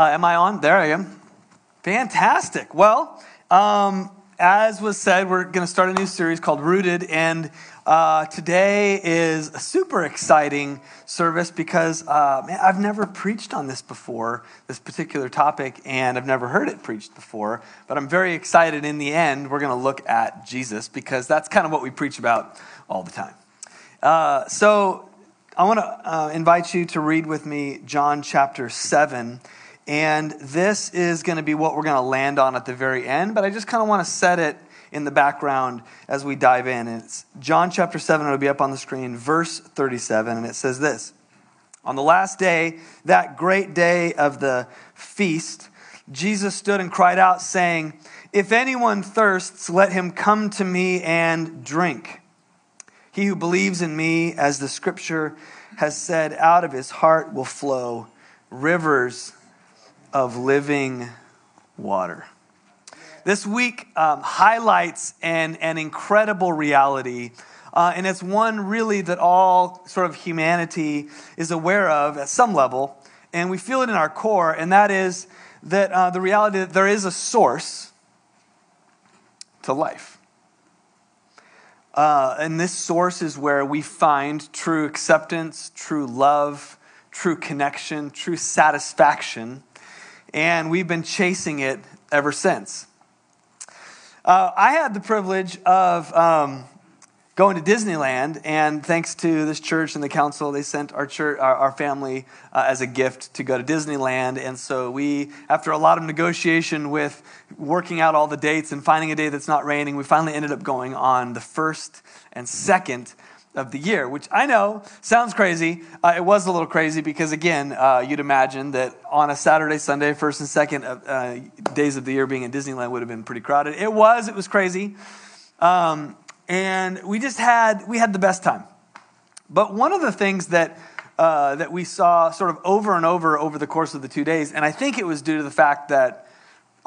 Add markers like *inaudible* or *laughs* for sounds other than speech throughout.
Uh, am I on? There I am. Fantastic. Well, um, as was said, we're going to start a new series called Rooted, and uh, today is a super exciting service because uh, man, I've never preached on this before, this particular topic, and I've never heard it preached before. But I'm very excited. In the end, we're going to look at Jesus because that's kind of what we preach about all the time. Uh, so I want to uh, invite you to read with me John chapter 7. And this is going to be what we're going to land on at the very end, but I just kind of want to set it in the background as we dive in. And it's John chapter 7, it'll be up on the screen, verse 37, and it says this On the last day, that great day of the feast, Jesus stood and cried out, saying, If anyone thirsts, let him come to me and drink. He who believes in me, as the scripture has said, out of his heart will flow rivers of living water. This week um, highlights an, an incredible reality, uh, and it's one really that all sort of humanity is aware of at some level, and we feel it in our core, and that is that uh, the reality that there is a source to life. Uh, and this source is where we find true acceptance, true love, true connection, true satisfaction and we've been chasing it ever since. Uh, I had the privilege of um, going to Disneyland, and thanks to this church and the council, they sent our church, our, our family, uh, as a gift to go to Disneyland. And so we, after a lot of negotiation with working out all the dates and finding a day that's not raining, we finally ended up going on the first and second of the year, which I know sounds crazy. Uh, it was a little crazy because, again, uh, you'd imagine that on a Saturday, Sunday, first and second uh, days of the year being in Disneyland would have been pretty crowded. It was, it was crazy. Um, and we just had, we had the best time. But one of the things that, uh, that we saw sort of over and over over the course of the two days, and I think it was due to the fact that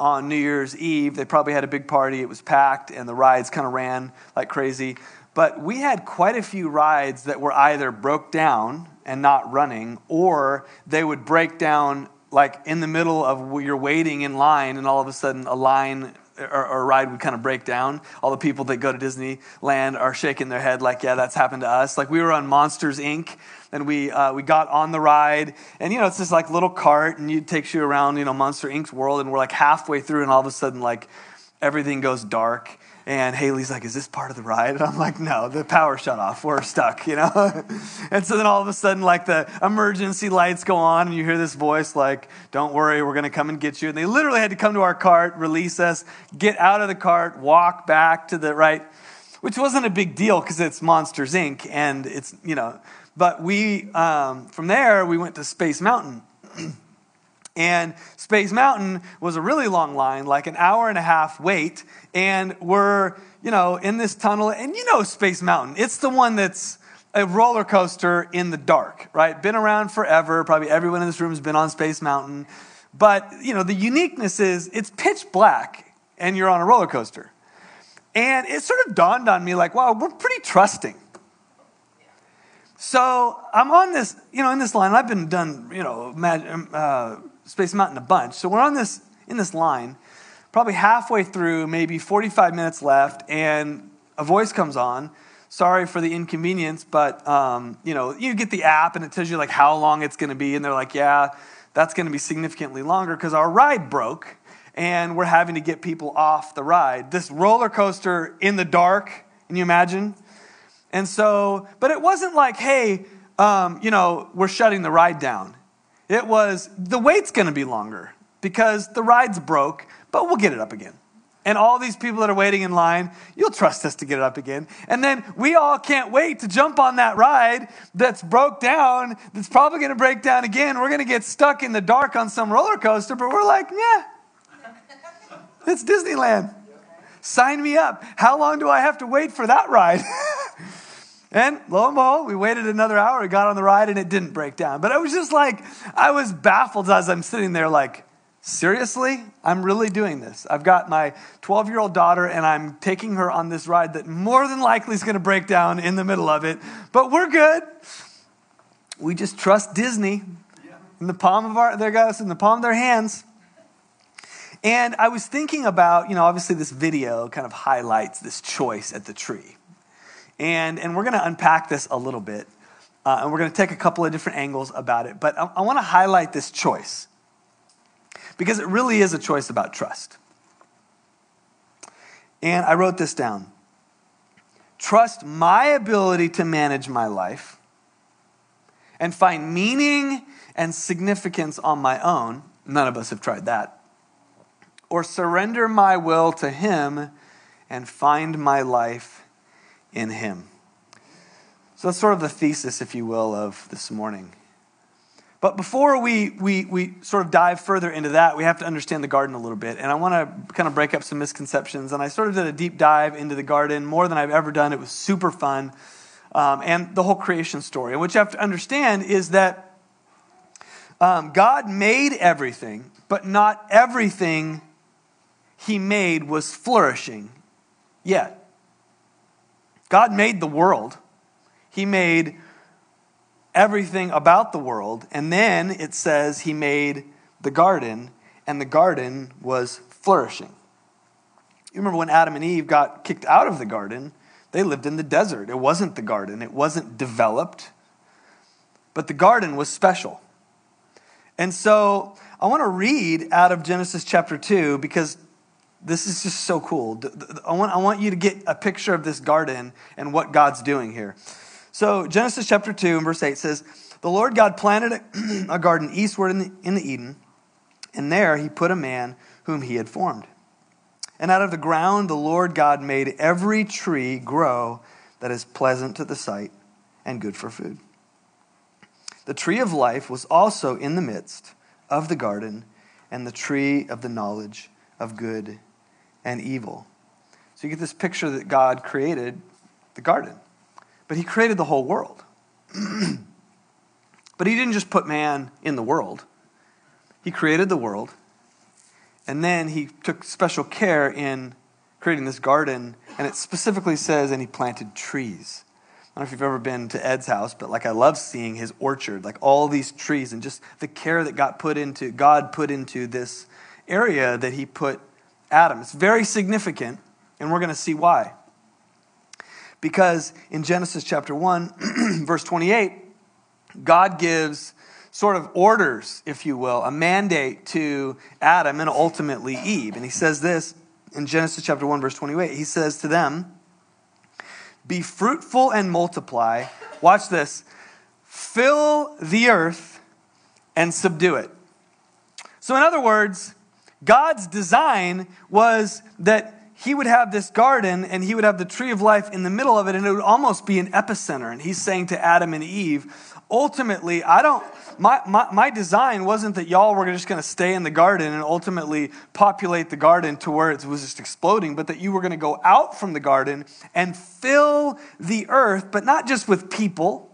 on New Year's Eve, they probably had a big party, it was packed, and the rides kind of ran like crazy. But we had quite a few rides that were either broke down and not running, or they would break down like in the middle of you're waiting in line, and all of a sudden a line or, or, a ride would kind of break down. All the people that go to Disneyland are shaking their head like, yeah, that's happened to us. Like we were on Monsters Inc. and we uh, we got on the ride, and you know it's this like little cart, and it takes you around you know Monster Inc.'s world, and we're like halfway through, and all of a sudden like everything goes dark and Haley's like, Is this part of the ride? *laughs* And I'm like, No, the power shut off. We're stuck, you know? *laughs* and so then all of a sudden, like the emergency lights go on, and you hear this voice, like, Don't worry, we're going to come and get you. And they literally had to come to our cart, release us, get out of the cart, walk back to the right, which wasn't a big deal because it's Monsters Inc. And it's, you know, but we, um, from there, we went to Space Mountain. *clears throat* And Space Mountain was a really long line, like an hour and a half wait. And we're, you know, in this tunnel. And you know Space Mountain, it's the one that's a roller coaster in the dark, right? Been around forever. Probably everyone in this room has been on Space Mountain. But, you know, the uniqueness is it's pitch black and you're on a roller coaster. And it sort of dawned on me like, wow, we're pretty trusting. So I'm on this, you know, in this line. I've been done, you know, uh, Space Mountain a bunch. So we're on this in this line, probably halfway through, maybe 45 minutes left, and a voice comes on. Sorry for the inconvenience, but um, you know, you get the app and it tells you like how long it's going to be, and they're like, yeah, that's going to be significantly longer because our ride broke, and we're having to get people off the ride. This roller coaster in the dark, can you imagine? And so, but it wasn't like, hey, um, you know, we're shutting the ride down. It was the wait's going to be longer because the ride's broke, but we'll get it up again. And all these people that are waiting in line, you'll trust us to get it up again. And then we all can't wait to jump on that ride that's broke down, that's probably going to break down again. We're going to get stuck in the dark on some roller coaster, but we're like, yeah, it's Disneyland. Sign me up. How long do I have to wait for that ride? *laughs* And lo and behold, we waited another hour, we got on the ride, and it didn't break down. But I was just like, I was baffled as I'm sitting there, like, seriously? I'm really doing this. I've got my 12 year old daughter, and I'm taking her on this ride that more than likely is going to break down in the middle of it, but we're good. We just trust Disney. in the palm of our, there goes, in the palm of their hands. And I was thinking about, you know, obviously this video kind of highlights this choice at the tree. And, and we're going to unpack this a little bit. Uh, and we're going to take a couple of different angles about it. But I, I want to highlight this choice because it really is a choice about trust. And I wrote this down trust my ability to manage my life and find meaning and significance on my own. None of us have tried that. Or surrender my will to Him and find my life in Him. So that's sort of the thesis, if you will, of this morning. But before we, we, we sort of dive further into that, we have to understand the garden a little bit. And I want to kind of break up some misconceptions. And I sort of did a deep dive into the garden, more than I've ever done. It was super fun. Um, and the whole creation story. And what you have to understand is that um, God made everything, but not everything He made was flourishing yet. God made the world, He made everything about the world. And then it says he made the garden, and the garden was flourishing. You remember when Adam and Eve got kicked out of the garden, they lived in the desert. It wasn't the garden, it wasn't developed, but the garden was special. And so I want to read out of Genesis chapter 2 because this is just so cool. I want, I want you to get a picture of this garden and what God's doing here. So, Genesis chapter 2 and verse 8 says, The Lord God planted *clears throat* a garden eastward in the, in the Eden, and there he put a man whom he had formed. And out of the ground the Lord God made every tree grow that is pleasant to the sight and good for food. The tree of life was also in the midst of the garden, and the tree of the knowledge of good and evil. So you get this picture that God created the garden. But he created the whole world. *clears throat* but he didn't just put man in the world, he created the world. And then he took special care in creating this garden. And it specifically says, and he planted trees. I don't know if you've ever been to Ed's house, but like I love seeing his orchard, like all these trees and just the care that got put into God put into this area that he put Adam. It's very significant, and we're going to see why. Because in Genesis chapter 1, *clears throat* verse 28, God gives sort of orders, if you will, a mandate to Adam and ultimately Eve. And he says this in Genesis chapter 1, verse 28. He says to them, Be fruitful and multiply. Watch this. Fill the earth and subdue it. So, in other words, God's design was that he would have this garden and he would have the tree of life in the middle of it, and it would almost be an epicenter. And he's saying to Adam and Eve, ultimately, I don't, my, my, my design wasn't that y'all were just going to stay in the garden and ultimately populate the garden to where it was just exploding, but that you were going to go out from the garden and fill the earth, but not just with people,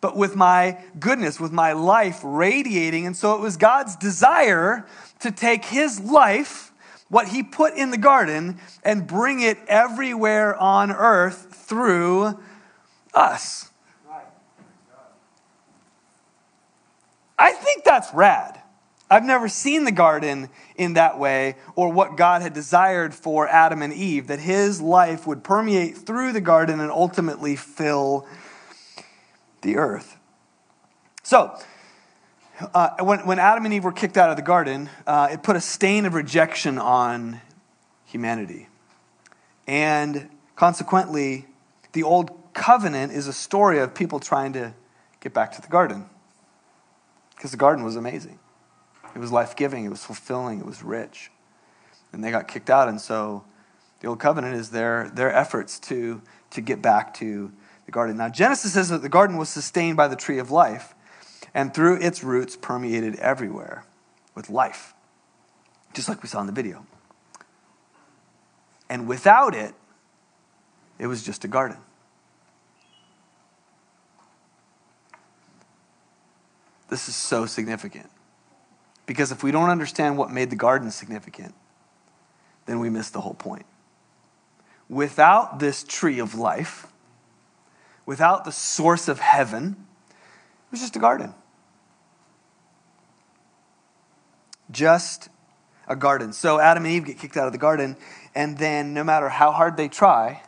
but with my goodness, with my life radiating. And so it was God's desire to take his life what he put in the garden and bring it everywhere on earth through us. I think that's rad. I've never seen the garden in that way or what God had desired for Adam and Eve, that his life would permeate through the garden and ultimately fill the earth. So, uh, when, when Adam and Eve were kicked out of the garden, uh, it put a stain of rejection on humanity. And consequently, the old covenant is a story of people trying to get back to the garden. Because the garden was amazing. It was life giving, it was fulfilling, it was rich. And they got kicked out. And so the old covenant is their, their efforts to, to get back to the garden. Now, Genesis says that the garden was sustained by the tree of life and through its roots permeated everywhere with life, just like we saw in the video. And without it, it was just a garden. This is so significant. Because if we don't understand what made the garden significant, then we miss the whole point. Without this tree of life, without the source of heaven, it was just a garden. just a garden. So Adam and Eve get kicked out of the garden, and then no matter how hard they try,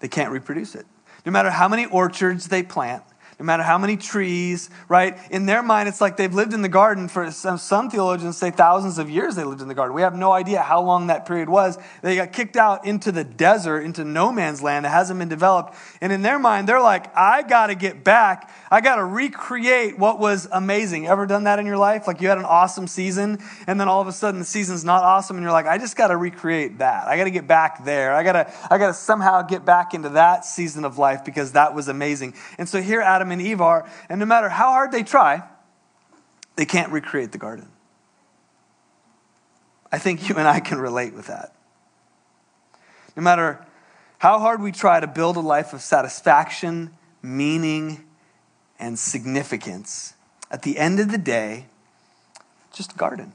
they can't reproduce it. No matter how many orchards they plant, no matter how many trees, right? In their mind, it's like they've lived in the garden for some, some theologians say thousands of years they lived in the garden. We have no idea how long that period was. They got kicked out into the desert, into no man's land that hasn't been developed. And in their mind, they're like, I got to get back. I got to recreate what was amazing. Ever done that in your life? Like you had an awesome season, and then all of a sudden the season's not awesome, and you're like, I just got to recreate that. I got to get back there. I got to, I got to somehow get back into that season of life because that was amazing. And so here Adam Adam and Eve are, and no matter how hard they try, they can't recreate the garden. I think you and I can relate with that. No matter how hard we try to build a life of satisfaction, meaning, and significance, at the end of the day, just a garden.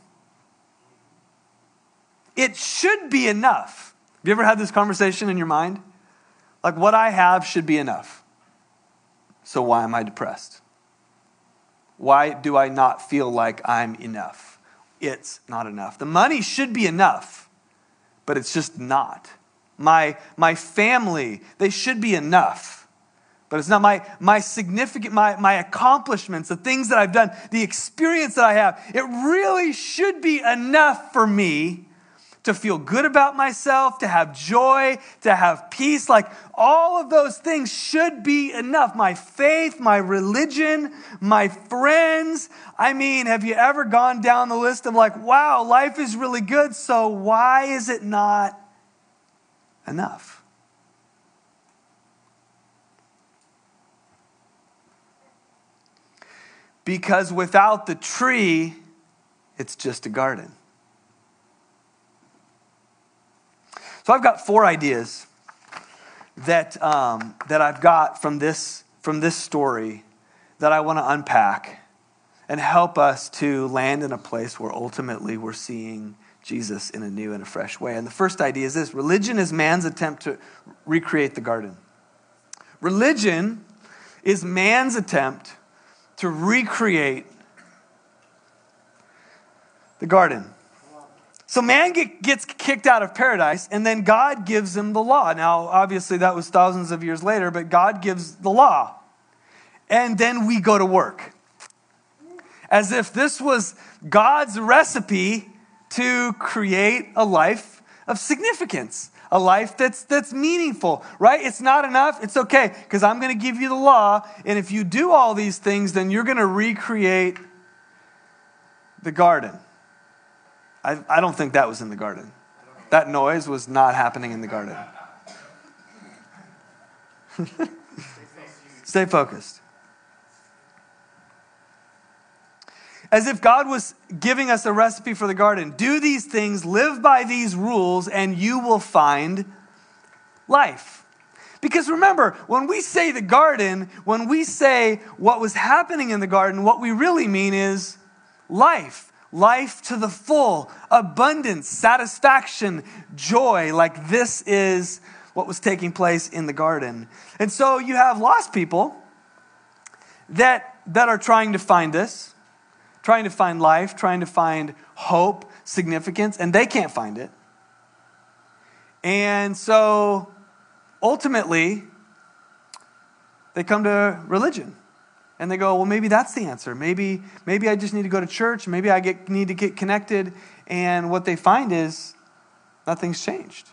It should be enough. Have you ever had this conversation in your mind? Like, what I have should be enough. So why am I depressed? Why do I not feel like I'm enough? It's not enough. The money should be enough, but it's just not. My, my family, they should be enough, but it's not my, my significant, my, my accomplishments, the things that I've done, the experience that I have. It really should be enough for me to feel good about myself, to have joy, to have peace. Like all of those things should be enough. My faith, my religion, my friends. I mean, have you ever gone down the list of like, wow, life is really good, so why is it not enough? Because without the tree, it's just a garden. So I've got four ideas that, um, that I've got from this, from this story that I want to unpack and help us to land in a place where ultimately we're seeing Jesus in a new and a fresh way. And the first idea is this religion is man's attempt to recreate the garden. Religion is man's attempt to recreate the garden. So man get, gets kicked out of paradise, and then God gives him the law. Now, obviously, that was thousands of years later, but God gives the law. And then we go to work. As if this was God's recipe to create a life of significance, a life that's, that's meaningful, right? It's not enough. It's okay, because I'm going to give you the law. And if you do all these things, then you're going to recreate the garden. I, I don't think that was in the garden. That noise was not happening in the garden. *laughs* Stay focused. As if God was giving us a recipe for the garden. Do these things, live by these rules, and you will find life. Because remember, when we say the garden, when we say what was happening in the garden, what we really mean is life life to the full, abundance, satisfaction, joy. Like this is what was taking place in the garden. And so you have lost people that, that are trying to find this, trying to find life, trying to find hope, significance, and they can't find it. And so ultimately, they come to religion and they go, well, maybe that's the answer. Maybe, maybe I just need to go to church. Maybe I get, need to get connected. And what they find is nothing's changed.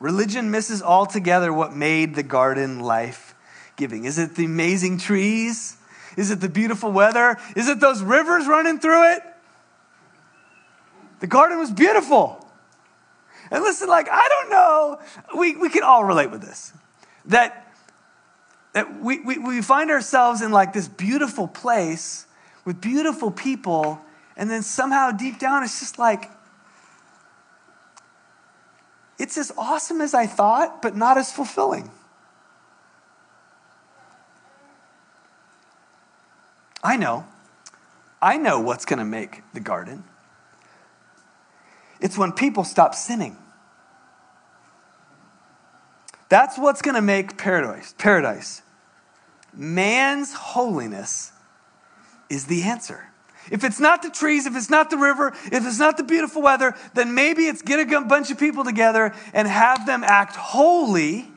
Religion misses altogether what made the garden life giving. Is it the amazing trees? Is it the beautiful weather? Is it those rivers running through it? The garden was beautiful. And listen, like, I don't know, we, we can all relate with this. That that we, we, we find ourselves in like this beautiful place with beautiful people, and then somehow deep down it's just like, it's as awesome as I thought, but not as fulfilling. I know. I know what's going to make the garden. It's when people stop sinning. That's what's going to make paradise. Paradise. Man's holiness is the answer. If it's not the trees, if it's not the river, if it's not the beautiful weather, then maybe it's get a bunch of people together and have them act holy,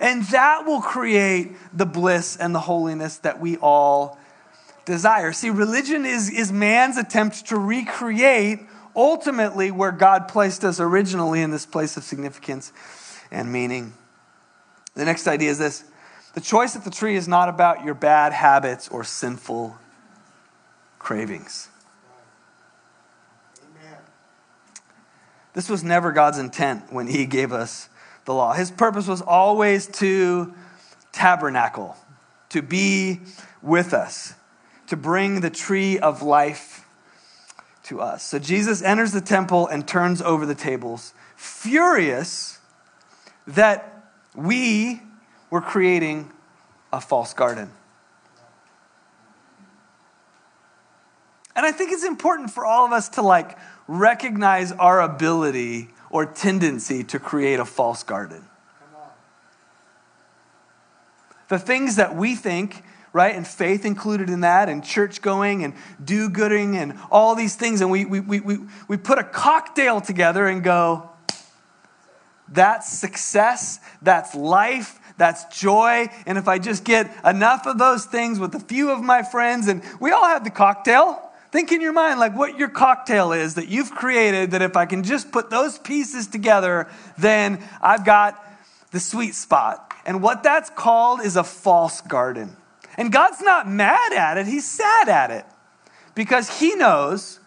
and that will create the bliss and the holiness that we all desire. See, religion is, is man's attempt to recreate ultimately where God placed us originally in this place of significance and meaning. The next idea is this the choice at the tree is not about your bad habits or sinful cravings. This was never God's intent when He gave us the law. His purpose was always to tabernacle, to be with us, to bring the tree of life to us. So Jesus enters the temple and turns over the tables, furious that we were creating a false garden. And I think it's important for all of us to like recognize our ability or tendency to create a false garden. The things that we think, right, and faith included in that, and church going and do gooding and all these things, and we, we, we, we, we put a cocktail together and go, that's success, that's life, that's joy. And if I just get enough of those things with a few of my friends, and we all have the cocktail. Think in your mind like what your cocktail is that you've created, that if I can just put those pieces together, then I've got the sweet spot. And what that's called is a false garden. And God's not mad at it, He's sad at it because He knows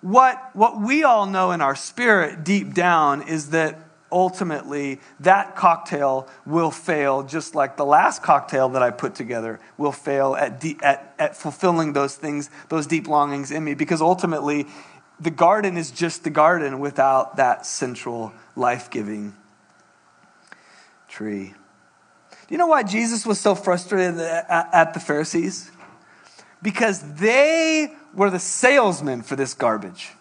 what, what we all know in our spirit deep down is that ultimately that cocktail will fail just like the last cocktail that I put together will fail at, de- at, at fulfilling those things, those deep longings in me, because ultimately the garden is just the garden without that central life giving tree. Do you know why Jesus was so frustrated at the Pharisees? Because they were the salesmen for this garbage.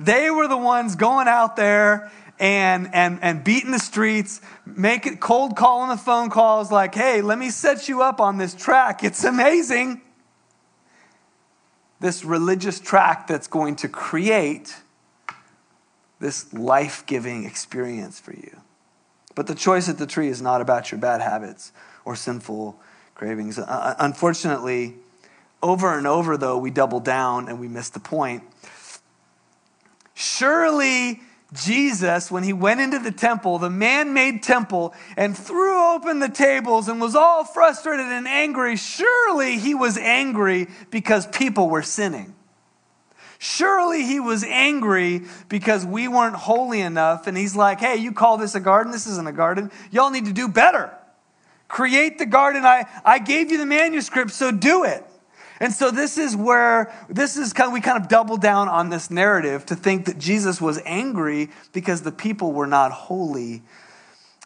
They were the ones going out there and, and, and beating the streets, make it cold calling the phone calls like, hey, let me set you up on this track. It's amazing. This religious track that's going to create this life giving experience for you. But the choice at the tree is not about your bad habits or sinful cravings. Uh, uh unfortunately, over and over, though, we double down and we miss the point. Surely Jesus, when he went into the temple, the man made temple, and threw open the tables and was all frustrated and angry, surely he was angry because people were sinning. Surely he was angry because we weren't holy enough. And he's like, hey, you call this a garden? This isn't a garden. Y'all need to do better. Create the garden. I, I gave you the manuscript, so do it. And so this is where this is kind of, we kind of double down on this narrative to think that Jesus was angry because the people were not holy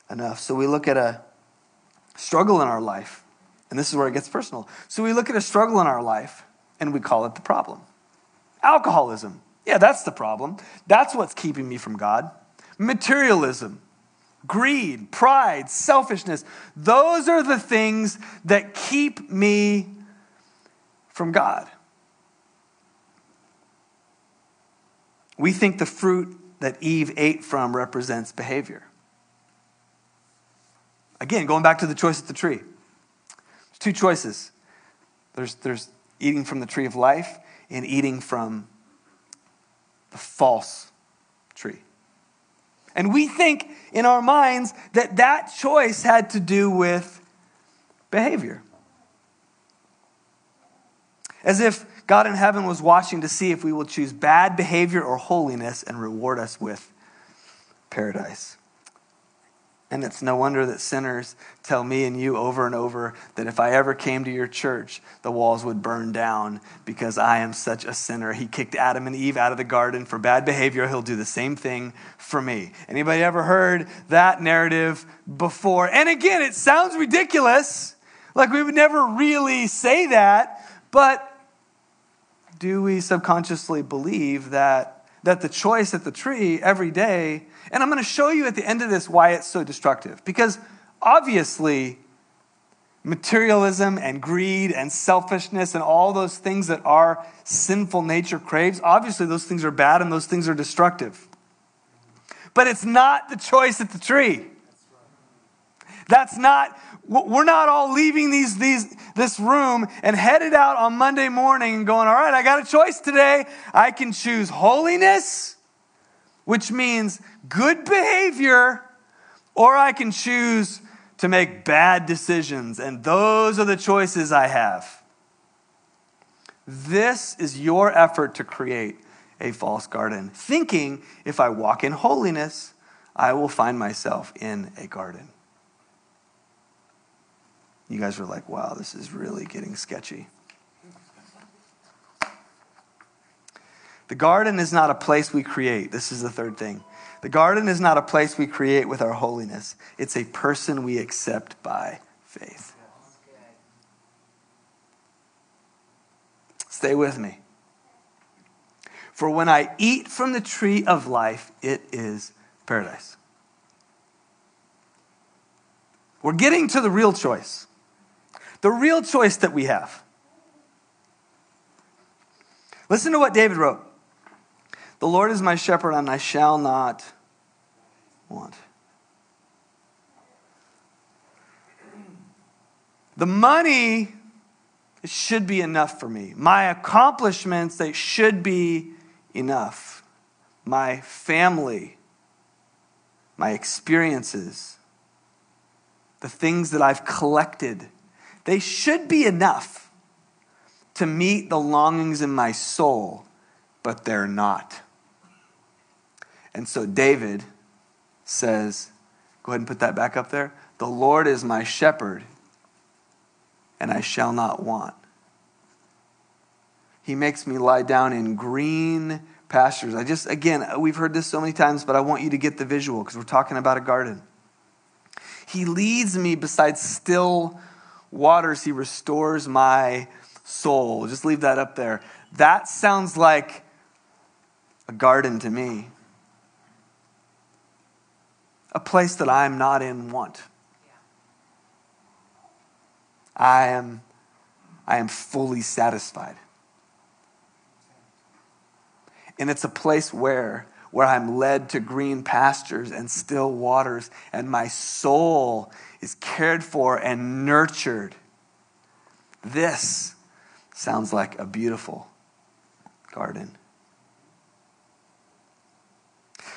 enough. So we look at a struggle in our life, and this is where it gets personal. So we look at a struggle in our life and we call it the problem. Alcoholism. Yeah, that's the problem. That's what's keeping me from God. Materialism, greed, pride, selfishness. Those are the things that keep me from God. We think the fruit that Eve ate from represents behavior. Again, going back to the choice at the tree. There's two choices. There's, there's eating from the tree of life and eating from the false tree. And we think in our minds that that choice had to do with behavior. As if God in heaven was watching to see if we will choose bad behavior or holiness and reward us with paradise. And it's no wonder that sinners tell me and you over and over that if I ever came to your church, the walls would burn down because I am such a sinner. He kicked Adam and Eve out of the garden for bad behavior. He'll do the same thing for me. Anybody ever heard that narrative before? And again, it sounds ridiculous. Like we would never really say that, but do we subconsciously believe that, that the choice at the tree every day, and I'm going to show you at the end of this why it's so destructive. Because obviously, materialism and greed and selfishness and all those things that our sinful nature craves, obviously those things are bad and those things are destructive. But it's not the choice at the tree. That's not, we're not all leaving these, these, this room and headed out on Monday morning and going, all right, I got a choice today. I can choose holiness, which means good behavior, or I can choose to make bad decisions. And those are the choices I have. This is your effort to create a false garden, thinking if I walk in holiness, I will find myself in a garden. You guys were like, wow, this is really getting sketchy. The garden is not a place we create. This is the third thing. The garden is not a place we create with our holiness, it's a person we accept by faith. Stay with me. For when I eat from the tree of life, it is paradise. We're getting to the real choice. The real choice that we have. Listen to what David wrote. The Lord is my shepherd, and I shall not want. The money it should be enough for me. My accomplishments, they should be enough. My family, my experiences, the things that I've collected, they should be enough to meet the longings in my soul, but they're not. And so David says, go ahead and put that back up there. The Lord is my shepherd, and I shall not want. He makes me lie down in green pastures. I just, again, we've heard this so many times, but I want you to get the visual because we're talking about a garden. He leads me beside still waters. He restores my soul. Just leave that up there. That sounds like a garden to me a place that I am not in want. I am, I am fully satisfied. And it's a place where, where I'm led to green pastures and still waters, and my soul is cared for and nurtured. This sounds like a beautiful garden.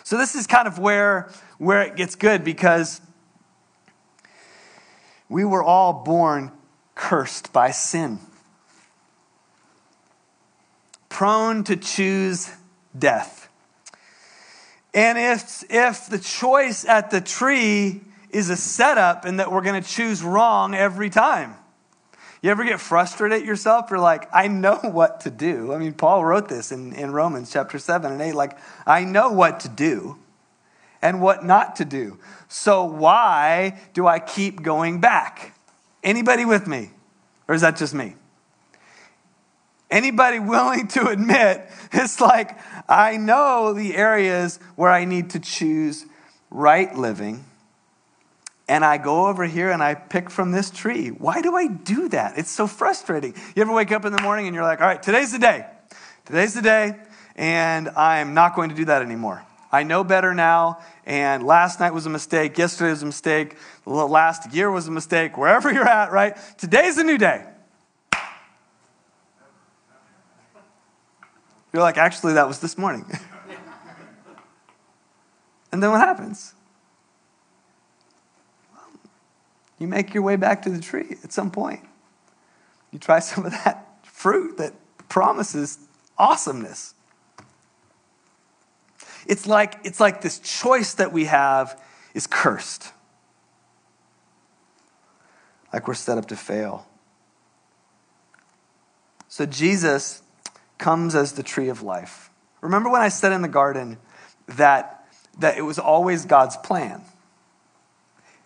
So this is kind of where, where it gets good because we were all born cursed by sin, prone to choose death. And if, if the choice at the tree is a setup and that we're going to choose wrong every time, you ever get frustrated at yourself? You're like, I know *laughs* what to do. I mean, Paul wrote this in, in Romans chapter 7 and 8. Like, I know what to do and what not to do. So why do I keep going back? Anybody with me? Or is that just me? Anybody willing to *laughs* admit it's like, I know the areas where I need to choose right living and I go over here and I pick from this tree. Why do I do that? It's so frustrating. You ever wake up in the morning and you're like, all right, today's the day. Today's the day, and I'm not going to do that anymore. I know better now, and last night was a mistake, yesterday was a mistake, last year was a mistake, wherever *laughs* you're at, right? Today's a new day. You're like, actually, that was this morning. *laughs* and then what happens? You make your way back to the tree at some point. You try *laughs* some of that fruit that promises awesomeness. It's like, it's like this choice that we have is cursed. Like we're set up to fail. So Jesus comes as the tree of life. Remember when I said in the garden that, that it was always God's plan?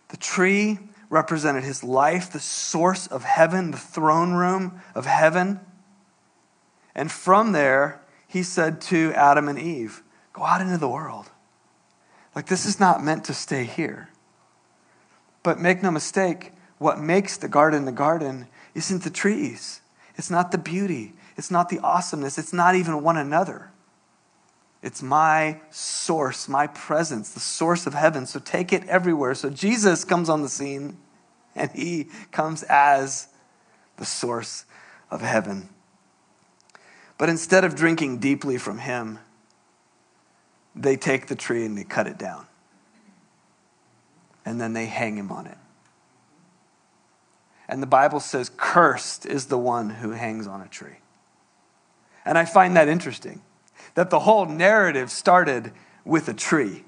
The tree represented his life, the source of heaven, the throne room of heaven. And from there, he said to Adam and Eve, Go out into the world. Like, this is not meant to stay here. But make no mistake, what makes the garden the garden isn't the trees, it's not the beauty, it's not the awesomeness, it's not even one another. It's my source, my presence, the source of heaven. So take it everywhere. So Jesus comes on the scene and he comes as the source of heaven. But instead of drinking deeply from him, they take the tree and they cut it down. And then they hang him on it. And the Bible says, Cursed is the one who hangs on a tree. And I find that interesting that the whole narrative started with a tree.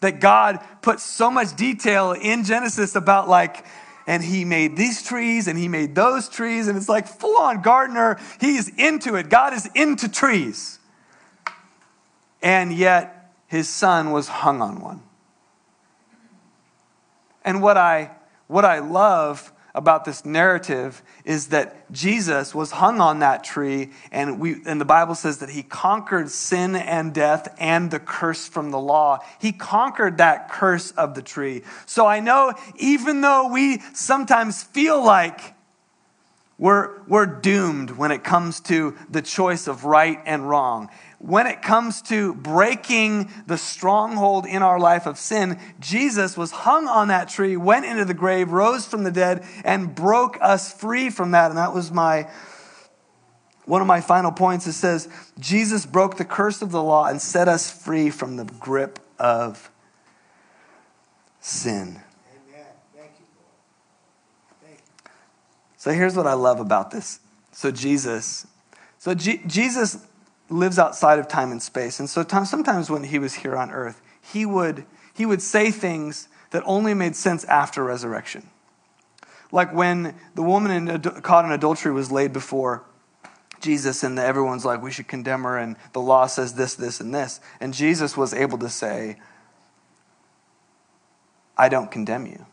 That God put so much detail in Genesis about, like, and he made these trees and he made those trees, and it's like full on gardener. He's into it. God is into trees. And yet, his son was hung on one. And what I what I love about this narrative is that Jesus was hung on that tree, and, we, and the Bible says that he conquered sin and death and the curse from the law. He conquered that curse of the tree. So I know even though we sometimes feel like we're, we're doomed when it comes to the choice of right and wrong when it comes to breaking the stronghold in our life of sin, Jesus was hung on that tree, went into the grave, rose from the dead, and broke us free from that. And that was my one of my final points. It says, Jesus broke the curse of the law and set us free from the grip of sin. Amen. Thank you. So here's what I love about this. So Jesus, so G- Jesus lives outside of time and space. And so sometimes when he was here on earth, he would, he would say things that only made sense after resurrection. Like when the woman in, caught in adultery was laid before Jesus, and everyone's like, we should condemn her, and the law says this, this, and this. And Jesus was able to say, I don't condemn you.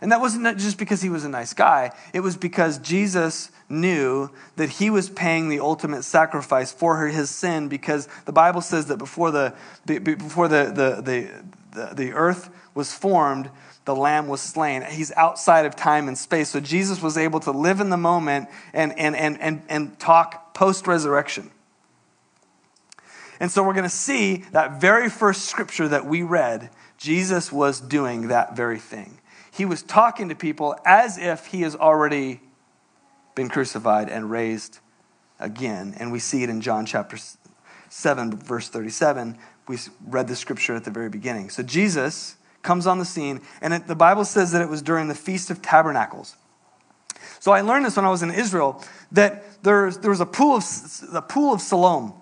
And that wasn't just because he was a nice guy, it was because Jesus knew that he was paying the ultimate sacrifice for his sin because the Bible says that before the, before the, the, the, the, the earth was formed, the lamb was slain. He's outside of time and space. So Jesus was able to live in the moment and, and, and, and, and talk post resurrection. And so we're going to see that very first scripture that we read, Jesus was doing that very thing he was talking to people as if he has already been crucified and raised again. And we see it in John chapter 7, verse 37. We read the scripture at the very beginning. So Jesus comes on the scene, and it, the Bible says that it was during the Feast of Tabernacles. So I learned this when I was in Israel that there, there was a pool of the pool of Siloam,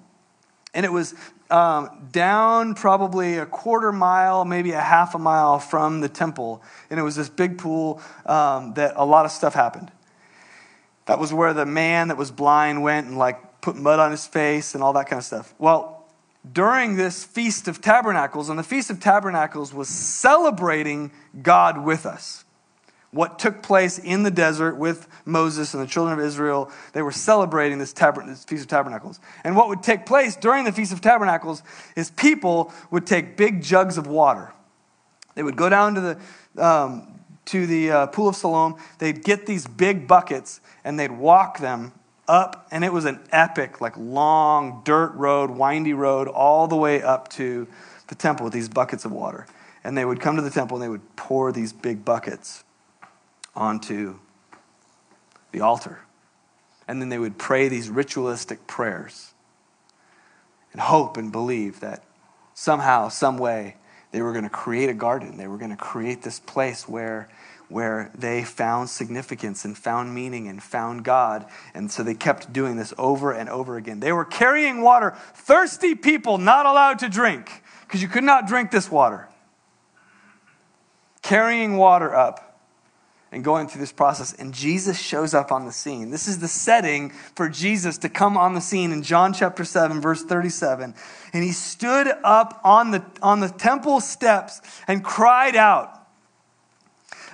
and it was um, down probably a quarter mile, maybe a half a mile from the temple. And it was this big pool um, that a lot of stuff happened. That was where the man that was blind went and like put mud on his face and all that kind of stuff. Well, during this Feast of Tabernacles, and the Feast of Tabernacles was celebrating God with us what took place in the desert with Moses and the children of Israel. They were celebrating this, tab- this, Feast of Tabernacles. And what would take place during the Feast of Tabernacles is people would take big jugs of water. They would go down to the, um, to the uh, Pool of Siloam. They'd get these big buckets and they'd walk them up. And it was an epic, like long dirt road, windy road, all the way up to the temple with these buckets of water. And they would come to the temple and they would pour these big buckets onto the altar. And then they would pray these ritualistic prayers and hope and believe that somehow, some way, they were going to create a garden. They were going to create this place where, where they found significance and found meaning and found God. And so they kept doing this over and over again. They were carrying water, thirsty people not allowed to drink because you could not drink this water. Carrying water up and going through this process. And Jesus shows up on the scene. This is the setting for Jesus to come on the scene in John chapter 7, verse 37. And he stood up on the, on the temple steps and cried out.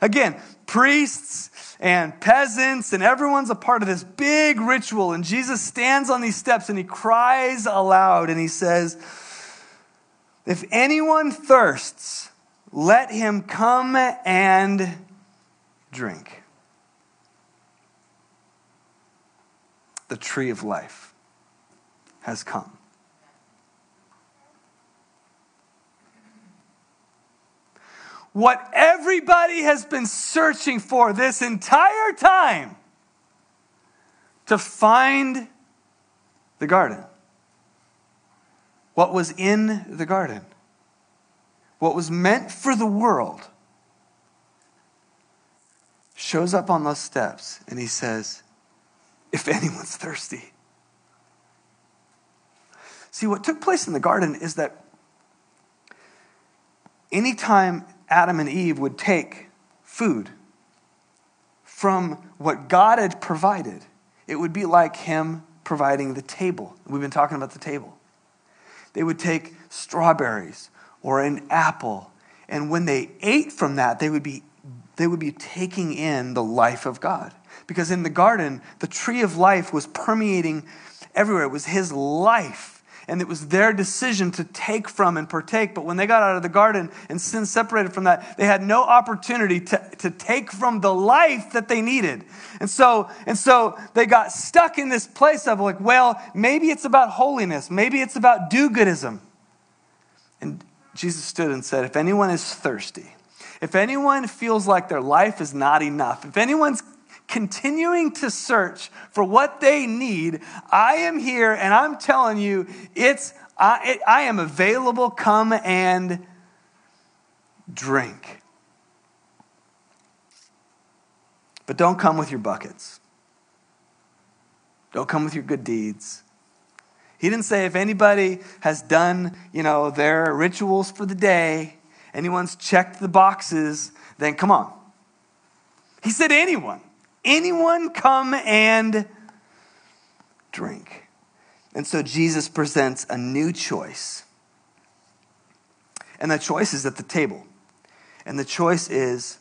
Again, priests and peasants and everyone's a part of this big ritual. And Jesus stands on these steps and he cries aloud and he says, If anyone thirsts, let him come and drink. The tree of life has come. What everybody has been searching for this entire time to find the garden. What was in the garden. What was meant for the world shows up on those steps and he says, If anyone's thirsty. See, what took place in the garden is that anytime Adam and Eve would take food from what God had provided, it would be like Him providing the table. We've been talking about the table. They would take strawberries or an apple, and when they ate from that, they would be, they would be taking in the life of God. Because in the garden, the tree of life was permeating everywhere, it was His life and it was their decision to take from and partake. But when they got out of the garden and sin separated from that, they had no opportunity to, to take from the life that they needed. And so, and so they got stuck in this place of like, well, maybe it's about holiness, maybe it's about do goodism. And Jesus stood and said, If anyone is thirsty, if anyone feels like their life is not enough, if anyone's continuing to search for what they need, I am here and I'm telling you, it's I, it, I am available. Come and drink. But don't come with your buckets. Don't come with your good deeds. He didn't say if anybody has done, you know, their rituals for the day, anyone's checked the boxes, then come on. He said anyone anyone come and drink? And so Jesus presents a new choice. And the choice is at the table. And the choice is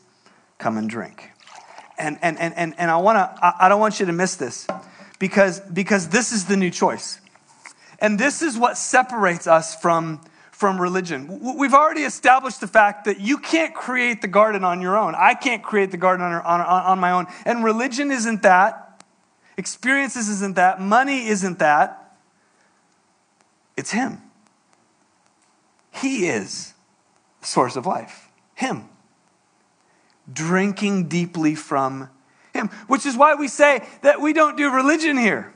come and drink. And, and, and, and, and I, wanna, I don't want you to miss this because, because this is the new choice. And this is what separates us from from religion. We've already established the fact that you can't create the garden on your own. I can't create the garden on, on, on my own. And religion isn't that. Experiences isn't that. Money isn't that. It's Him. He is the source of life. Him. Drinking deeply from Him, which is why we say that we don't do religion here.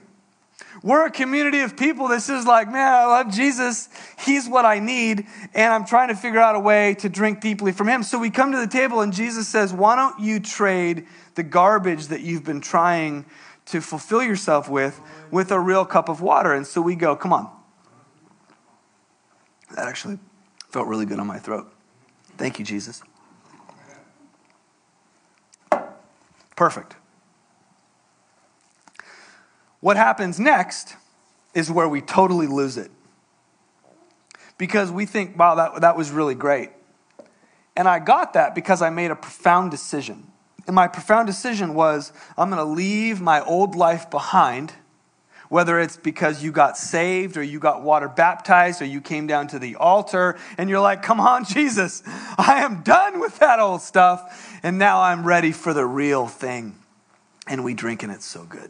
We're a community of people that says, like, man, I love Jesus. He's what I need. And I'm trying to figure out a way to drink deeply from him. So we come to the table and Jesus says, why don't you trade the garbage that you've been trying to fulfill yourself with with a real cup of water? And so we go, come on. That actually felt really good on my throat. Thank you, Jesus. Perfect. What happens next is where we totally lose it. Because we think, wow, that, that was really great. And I got that because I made a profound decision. And my profound decision was I'm going to leave my old life behind, whether it's because you got saved or you got water baptized or you came down to the altar and you're like, come on, *laughs* Jesus, I am done with that old stuff. And now I'm ready for the real thing. And we drink and it's so good.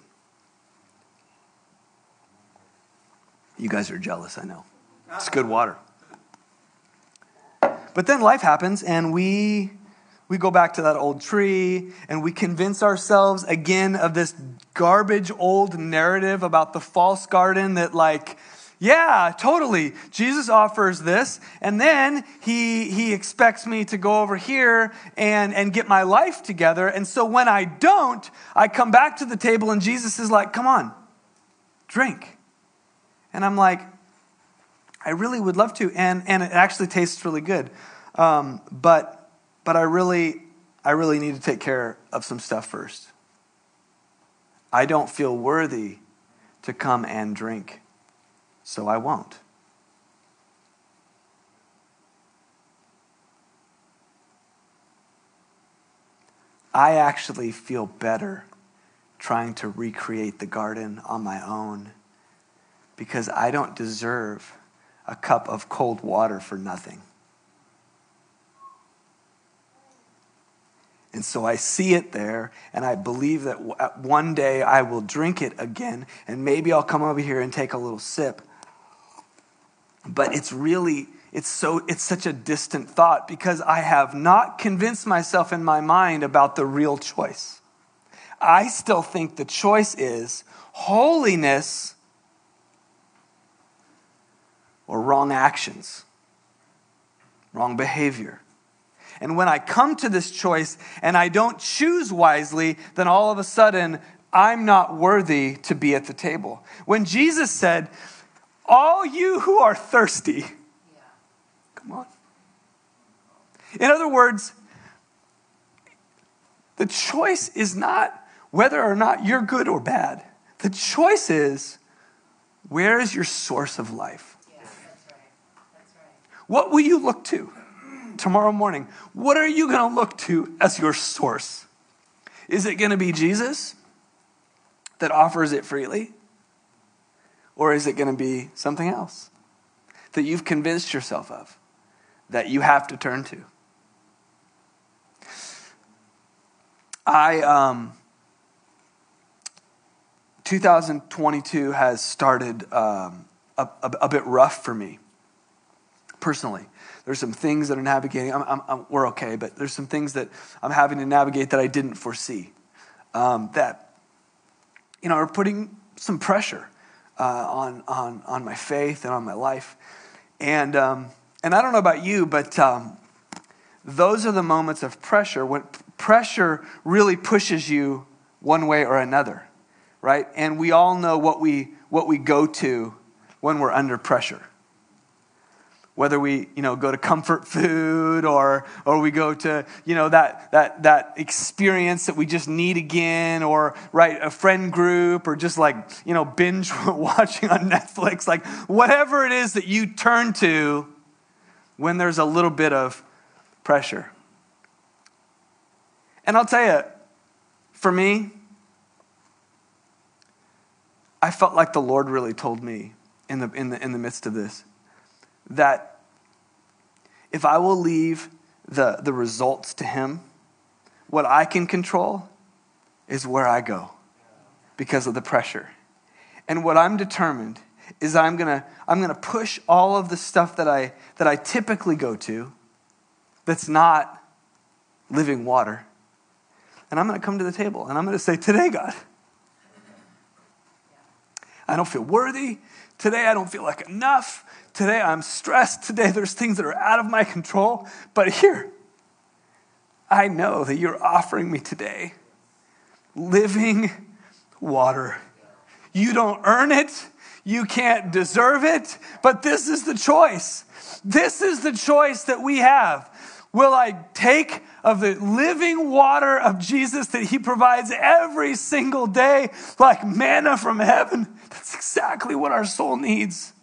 You guys are jealous, I know. It's good water. But then life happens and we we go back to that old tree and we convince ourselves again of this garbage old narrative about the false garden that like yeah, totally. Jesus offers this, and then he, he expects me to go over here and, and get my life together. And so when I don't, I come back to the table, and Jesus is like, Come on, drink. And I'm like, I really would love to. And, and it actually tastes really good. Um, but, but I really, I really need to take care of some stuff first. I don't feel worthy to come and drink, so I won't. I actually feel better trying to recreate the garden on my own because I don't deserve a cup of cold water for nothing. And so I see it there, and I believe that one day I will drink it again, and maybe I'll come over here and take a little sip. But it's really, it's so, it's such a distant thought because I have not convinced myself in my mind about the real choice. I still think the choice is holiness or wrong actions, wrong behavior. And when I come to this choice and I don't choose wisely, then all of a sudden I'm not worthy to be at the table. When Jesus said, All you who are thirsty, come on. In other words, the choice is not whether or not you're good or bad. The choice is where is your source of life? Yeah, that's right. That's right. What will you look to? tomorrow morning, what are you going to look to as your source? Is it going to be Jesus that offers it freely? Or is it going to be something else that you've convinced yourself of that you have to turn to? I, um, 2022 has started um, a, a, a bit rough for me personally. There's some things that are navigating. I'm, I'm, I'm, we're okay, but there's some things that I'm having to navigate that I didn't foresee. Um, that, you know, are putting some pressure uh, on, on, on my faith and on my life. And, um, and I don't know about you, but um, those are the moments of pressure when pressure really pushes you one way or another, right? And we all know what we, what we go to when we're under pressure whether we you know go to comfort food or or we go to you know that that that experience that we just need again or right a friend group or just like you know binge *laughs* watching on Netflix. Like whatever it is that you turn to when there's a little bit of pressure. And I'll tell you for me I felt like the Lord really told me in the in the in the midst of this that if I will leave the, the results to Him, what I can control is where I go because of the pressure. And what I'm determined is I'm gonna, I'm gonna push all of the stuff that I, that I typically go to that's not living water. And I'm gonna come to the table and I'm gonna say, Today, God, I don't feel worthy. Today, I don't feel like enough. Today, I'm stressed. Today, there's things that are out of my control. But here, I know that you're offering me today living water. You don't earn it, you can't deserve it, but this is the choice. This is the choice that we have. Will I take of the living water of Jesus that He provides every single day, like manna from heaven? That's exactly what our soul needs.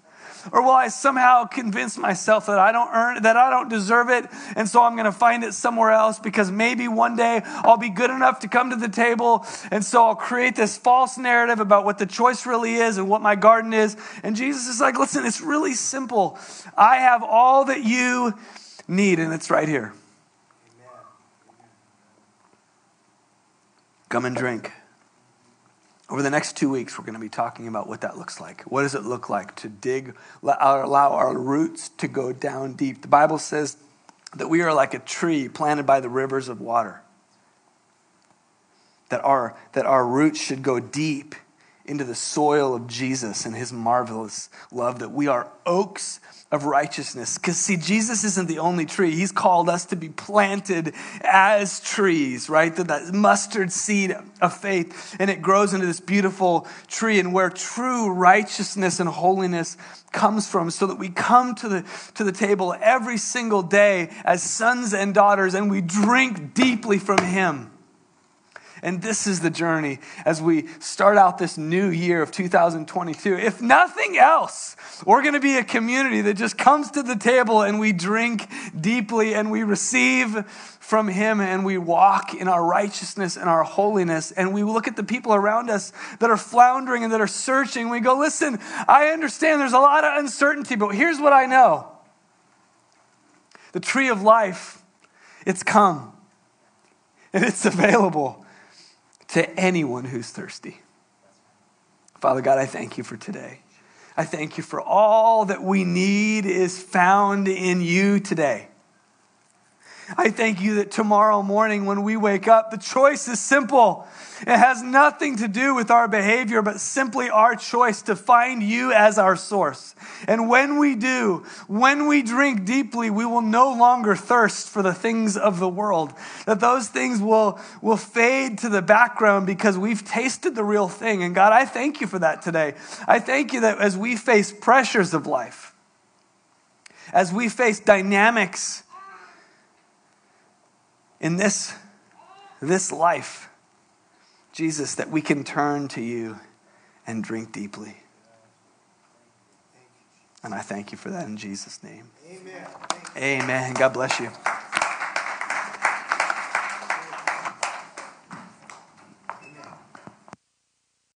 Or will I somehow convince myself that I don't earn that I don't deserve it, and so I'm going to find it somewhere else because maybe one day I'll be good enough to come to the table, and so I'll create this false narrative about what the choice really is and what my garden is. And Jesus is like, listen, it's really simple. I have all that you need, and it's right here. Come and drink. Over the next two weeks, we're going to be talking about what that looks like. What does it look like to dig, allow our roots to go down deep? The Bible says that we are like a tree planted by the rivers of water, that our, that our roots should go deep into the soil of Jesus and his marvelous love, that we are oaks of righteousness. Because, see, Jesus isn't the only tree. He's called us to be planted as trees, right? That, that mustard seed of faith, and it grows into this beautiful tree, and where true righteousness and holiness comes from, so that we come to the, to the table every single day as sons and daughters, and we drink deeply from Him. And this is the journey as we start out this new year of 2022. If nothing else, we're going to be a community that just comes to the table and we drink deeply and we receive from Him and we walk in our righteousness and our holiness. And we look at the people around us that are floundering and that are searching. We go, listen, I understand there's a lot of uncertainty, but here's what I know the tree of life, it's come. and it's available to anyone who's thirsty. Father God, I thank you for today. I thank you for all that we need is found in you today. I thank you that tomorrow morning when we wake up, the choice is simple. It has nothing to do with our behavior, but simply our choice to find you as our source. And when we do, when we drink deeply, we will no longer thirst for the things of the world. That those things will, will fade to the background because we've tasted the real thing. And God, I thank you for that today. I thank you that as we face pressures of life, as we face dynamics in this, this life, Jesus, that we can turn to you and drink deeply. And I thank you for that in Jesus' name. Amen. Amen. God bless you.